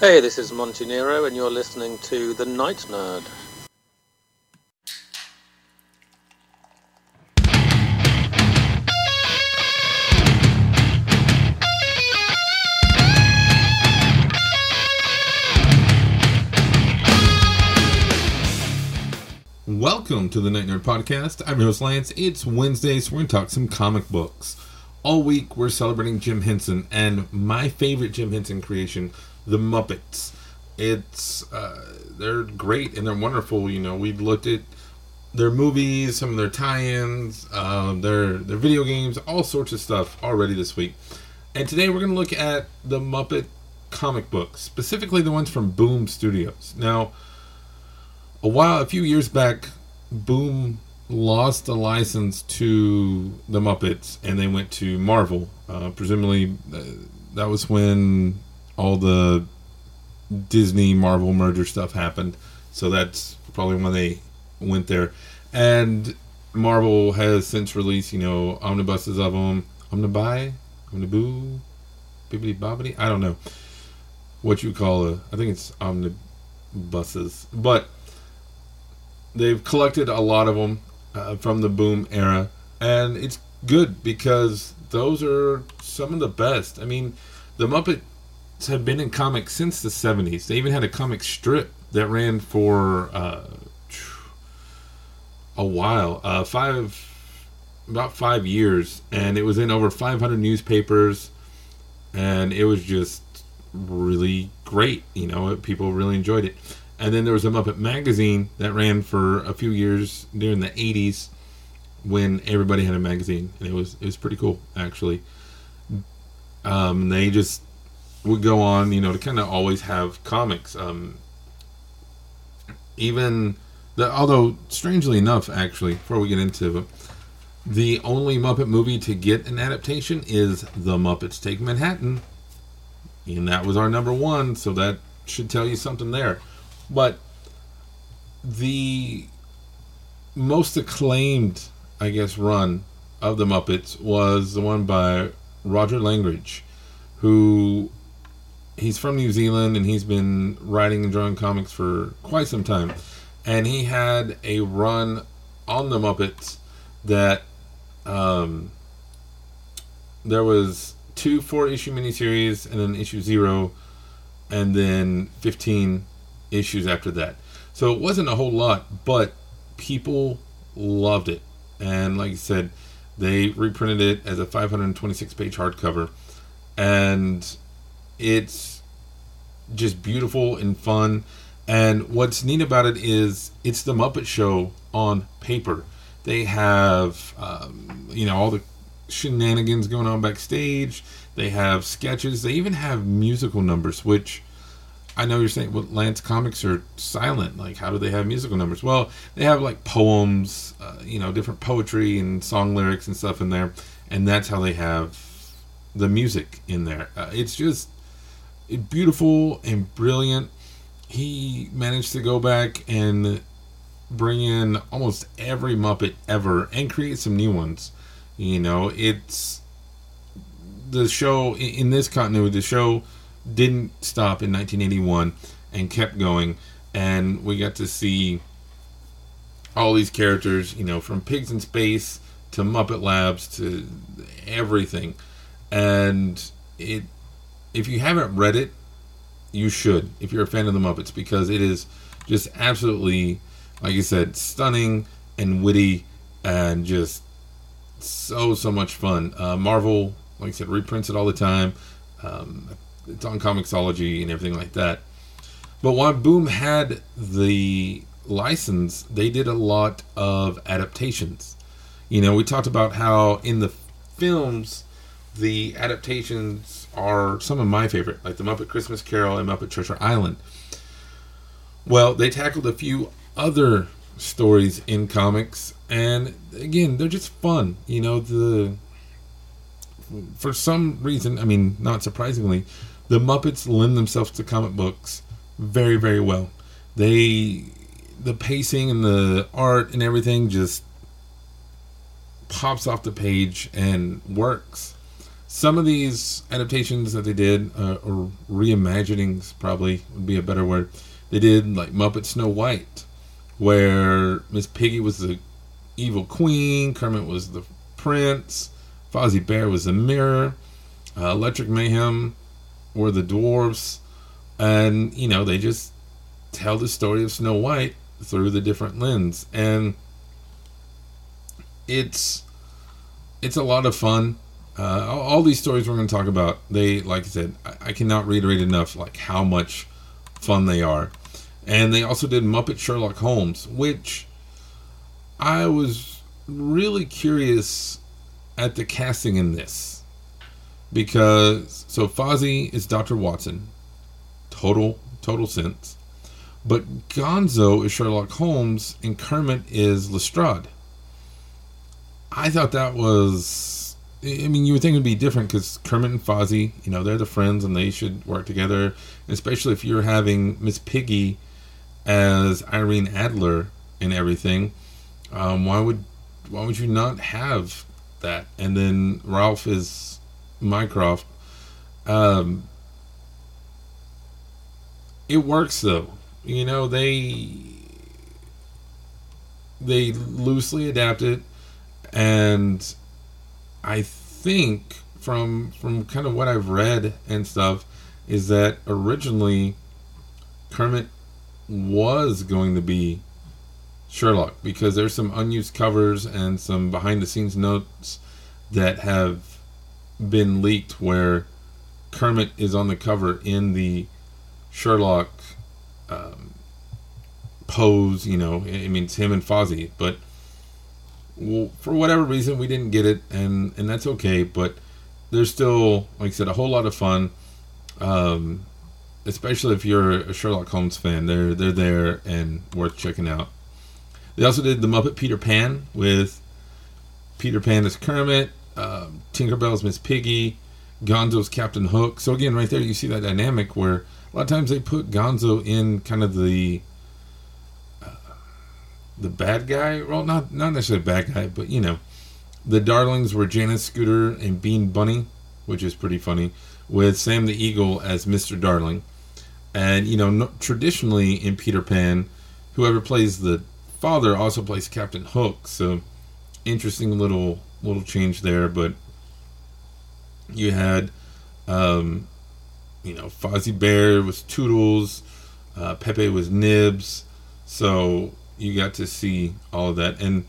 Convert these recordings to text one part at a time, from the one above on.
Hey, this is Monty Nero, and you're listening to The Night Nerd. Welcome to the Night Nerd Podcast. I'm your host Lance. It's Wednesday, so we're going to talk some comic books. All week we're celebrating Jim Henson and my favorite Jim Henson creation, The Muppets. It's uh, they're great and they're wonderful. You know, we've looked at their movies, some of their tie-ins, uh, their their video games, all sorts of stuff already this week. And today we're going to look at the Muppet comic books, specifically the ones from Boom Studios. Now a while, a few years back, Boom lost the license to the Muppets, and they went to Marvel. Uh, presumably, uh, that was when all the Disney Marvel merger stuff happened. So that's probably when they went there. And Marvel has since released, you know, omnibuses of them. Omnibuy? Omniboo? Bibbidi bobbidi? I don't know what you call a. I think it's omnibuses. But they've collected a lot of them uh, from the boom era and it's good because those are some of the best i mean the muppets have been in comics since the 70s they even had a comic strip that ran for uh, a while uh, five about five years. And it was in over 500 newspapers. And it was just really great you know people really enjoyed it. And then there was a Muppet magazine that ran for a few years during the 80s when everybody had a magazine, and it was it was pretty cool actually. Um, they just would go on, you know, to kind of always have comics. Um, even the although strangely enough, actually, before we get into it, the only Muppet movie to get an adaptation is The Muppets Take Manhattan, and that was our number one. So that should tell you something there. But the most acclaimed, I guess, run of the Muppets was the one by Roger Langridge, who he's from New Zealand and he's been writing and drawing comics for quite some time. And he had a run on the Muppets that um, there was two four issue miniseries and then issue zero and then 15 issues after that. So it wasn't a whole lot, but people loved it. And like I said, they reprinted it as a 526 page hardcover. And it's just beautiful and fun. And what's neat about it is it's the Muppet Show on paper. They have, um, you know, all the shenanigans going on backstage. They have sketches. They even have musical numbers, which I know you're saying, well, Lance comics are silent. Like, how do they have musical numbers? Well, they have like poems, uh, you know, different poetry and song lyrics and stuff in there, and that's how they have the music in there. Uh, it's just beautiful and brilliant. He managed to go back and bring in almost every Muppet ever and create some new ones. You know, it's the show in this continuity. The show didn't stop in 1981 and kept going and we got to see all these characters you know from pigs in space to muppet labs to everything and it if you haven't read it you should if you're a fan of the muppets because it is just absolutely like you said stunning and witty and just so so much fun uh, marvel like i said reprints it all the time um, it's on Comixology and everything like that. But while Boom had the license, they did a lot of adaptations. You know, we talked about how in the films, the adaptations are some of my favorite, like The Muppet Christmas Carol and Muppet Treasure Island. Well, they tackled a few other stories in comics, and again, they're just fun. You know, the for some reason, I mean, not surprisingly, the Muppets lend themselves to comic books very, very well. They, the pacing and the art and everything just pops off the page and works. Some of these adaptations that they did, uh, or reimaginings probably would be a better word. They did like Muppet Snow White, where Miss Piggy was the evil queen, Kermit was the prince, Fozzie Bear was the mirror, uh, Electric Mayhem were the dwarves, and you know they just tell the story of Snow White through the different lens, and it's it's a lot of fun. Uh, all, these stories we're going to talk about, they like I said, I, I cannot reiterate enough like how much fun they are. And they also did Muppet Sherlock Holmes, which I was really curious at the casting in this because so Fozzie is Dr. Watson, total total sense, but Gonzo is Sherlock Holmes and Kermit is Lestrade. I thought that was. I mean, you would think it'd be different because Kermit and Fozzie, you know, they're the friends and they should work together. Especially if you're having Miss Piggy as Irene Adler and everything. Um, why would why would you not have that? And then Ralph is Mycroft. Um, it works though. You know they they loosely adapt it, and I think from from kind of what I've read and stuff is that originally Kermit was going to be Sherlock because there's some unused covers and some behind the scenes notes that have been leaked where Kermit is on the cover in the Sherlock um, pose. You know, I mean, it's him and Fozzie, but well, for whatever reason, we didn't get it, and and that's okay. But there's still, like I said, a whole lot of fun. Um, especially if you're a Sherlock Holmes fan, they're they're there and worth checking out. They also did the Muppet Peter Pan with Peter Pan as Kermit, um, Tinkerbell's Miss Piggy, Gonzo's Captain Hook. So again, right there you see that dynamic where a lot of times they put Gonzo in kind of the the bad guy. Well, not not necessarily bad guy, but you know, the darlings were Janice Scooter and Bean Bunny, which is pretty funny, with Sam the Eagle as Mr. Darling. And you know, no, traditionally in Peter Pan, whoever plays the father also plays Captain Hook. So interesting little little change there. But you had, um, you know, Fozzie Bear was Tootles, uh, Pepe was Nibs. So you got to see all of that, and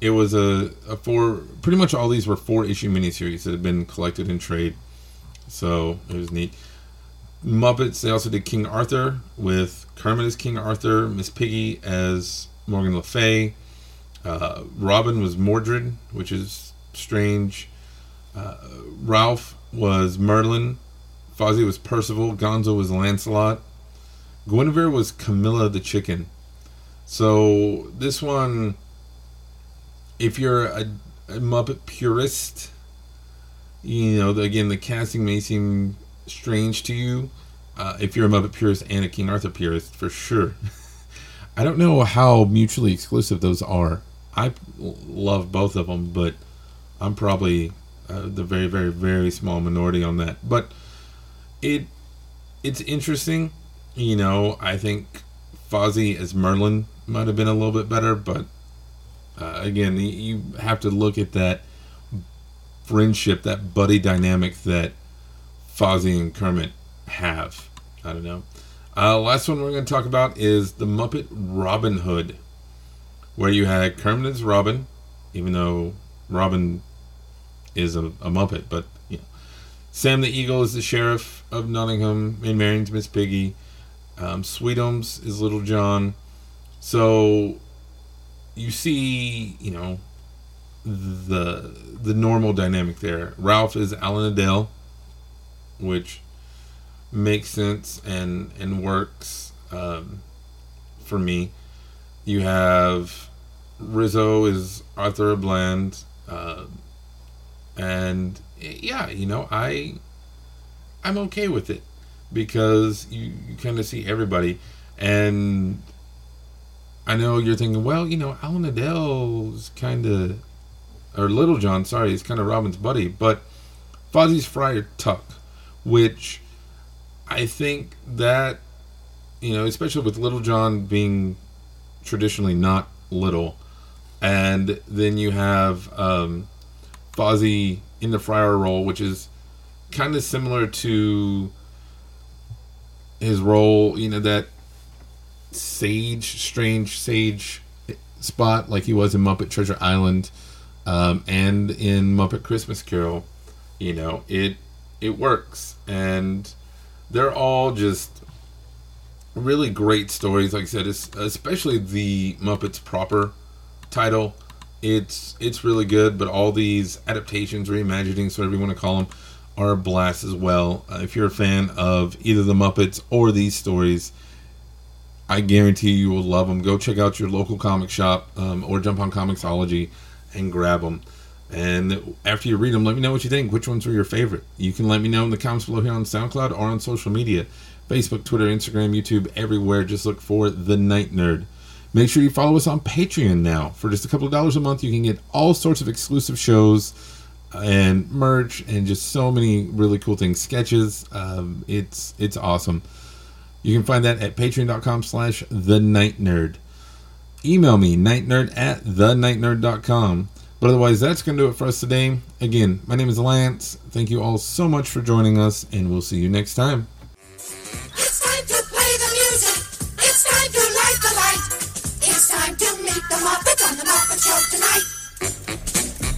it was a, a four. Pretty much all these were four issue miniseries that had been collected in trade. So it was neat. Muppets. They also did King Arthur with Kermit as King Arthur, Miss Piggy as Morgan Le Fay. Uh, Robin was Mordred, which is strange. Uh, Ralph was Merlin. Fozzie was Percival. Gonzo was Lancelot. Guinevere was Camilla the chicken. So this one, if you're a, a Muppet purist, you know, again, the casting may seem strange to you. Uh, if you're a Muppet purist and a King Arthur purist, for sure. I don't know how mutually exclusive those are. I love both of them, but I'm probably uh, the very, very, very small minority on that. But it it's interesting. You know, I think Fozzie as Merlin might have been a little bit better, but uh, again, you have to look at that friendship, that buddy dynamic that Fozzie and Kermit have. I don't know. Uh, last one we're going to talk about is the Muppet Robin Hood, where you had Kermit as Robin, even though Robin is a, a Muppet, but. Sam the Eagle is the sheriff of Nottingham, and Marion's Miss Piggy. Um, Sweetums is Little John. So you see, you know, the the normal dynamic there. Ralph is Alan Adale, which makes sense and and works um, for me. You have Rizzo is Arthur Bland, uh, and yeah, you know I I'm okay with it because you you kind of see everybody, and I know you're thinking, well, you know, Alan Adale's kind of or Little John, sorry, is kind of Robin's buddy, but Fozzie's Friar Tuck, which I think that you know, especially with Little John being traditionally not little, and then you have um, Fozzie in the Friar role, which is kind of similar to his role, you know, that sage, strange sage spot like he was in Muppet Treasure Island um, and in Muppet Christmas Carol. You know, it it works, and they're all just really great stories. Like I said, especially the Muppets proper title. It's it's really good, but all these adaptations, reimaginings, whatever you want to call them, are a blast as well. Uh, if you're a fan of either the Muppets or these stories, I guarantee you will love them. Go check out your local comic shop um, or jump on Comixology and grab them. And after you read them, let me know what you think. Which ones were your favorite? You can let me know in the comments below here on SoundCloud or on social media Facebook, Twitter, Instagram, YouTube, everywhere. Just look for The Night Nerd. Make sure you follow us on Patreon now. For just a couple of dollars a month, you can get all sorts of exclusive shows and merch and just so many really cool things. Sketches um, it's it's awesome. You can find that at patreon.com slash the night nerd. Email me nightnerd at the nightnerd.com but otherwise that's going to do it for us today. Again my name is lance. Thank you all so much for joining us and we'll see you next time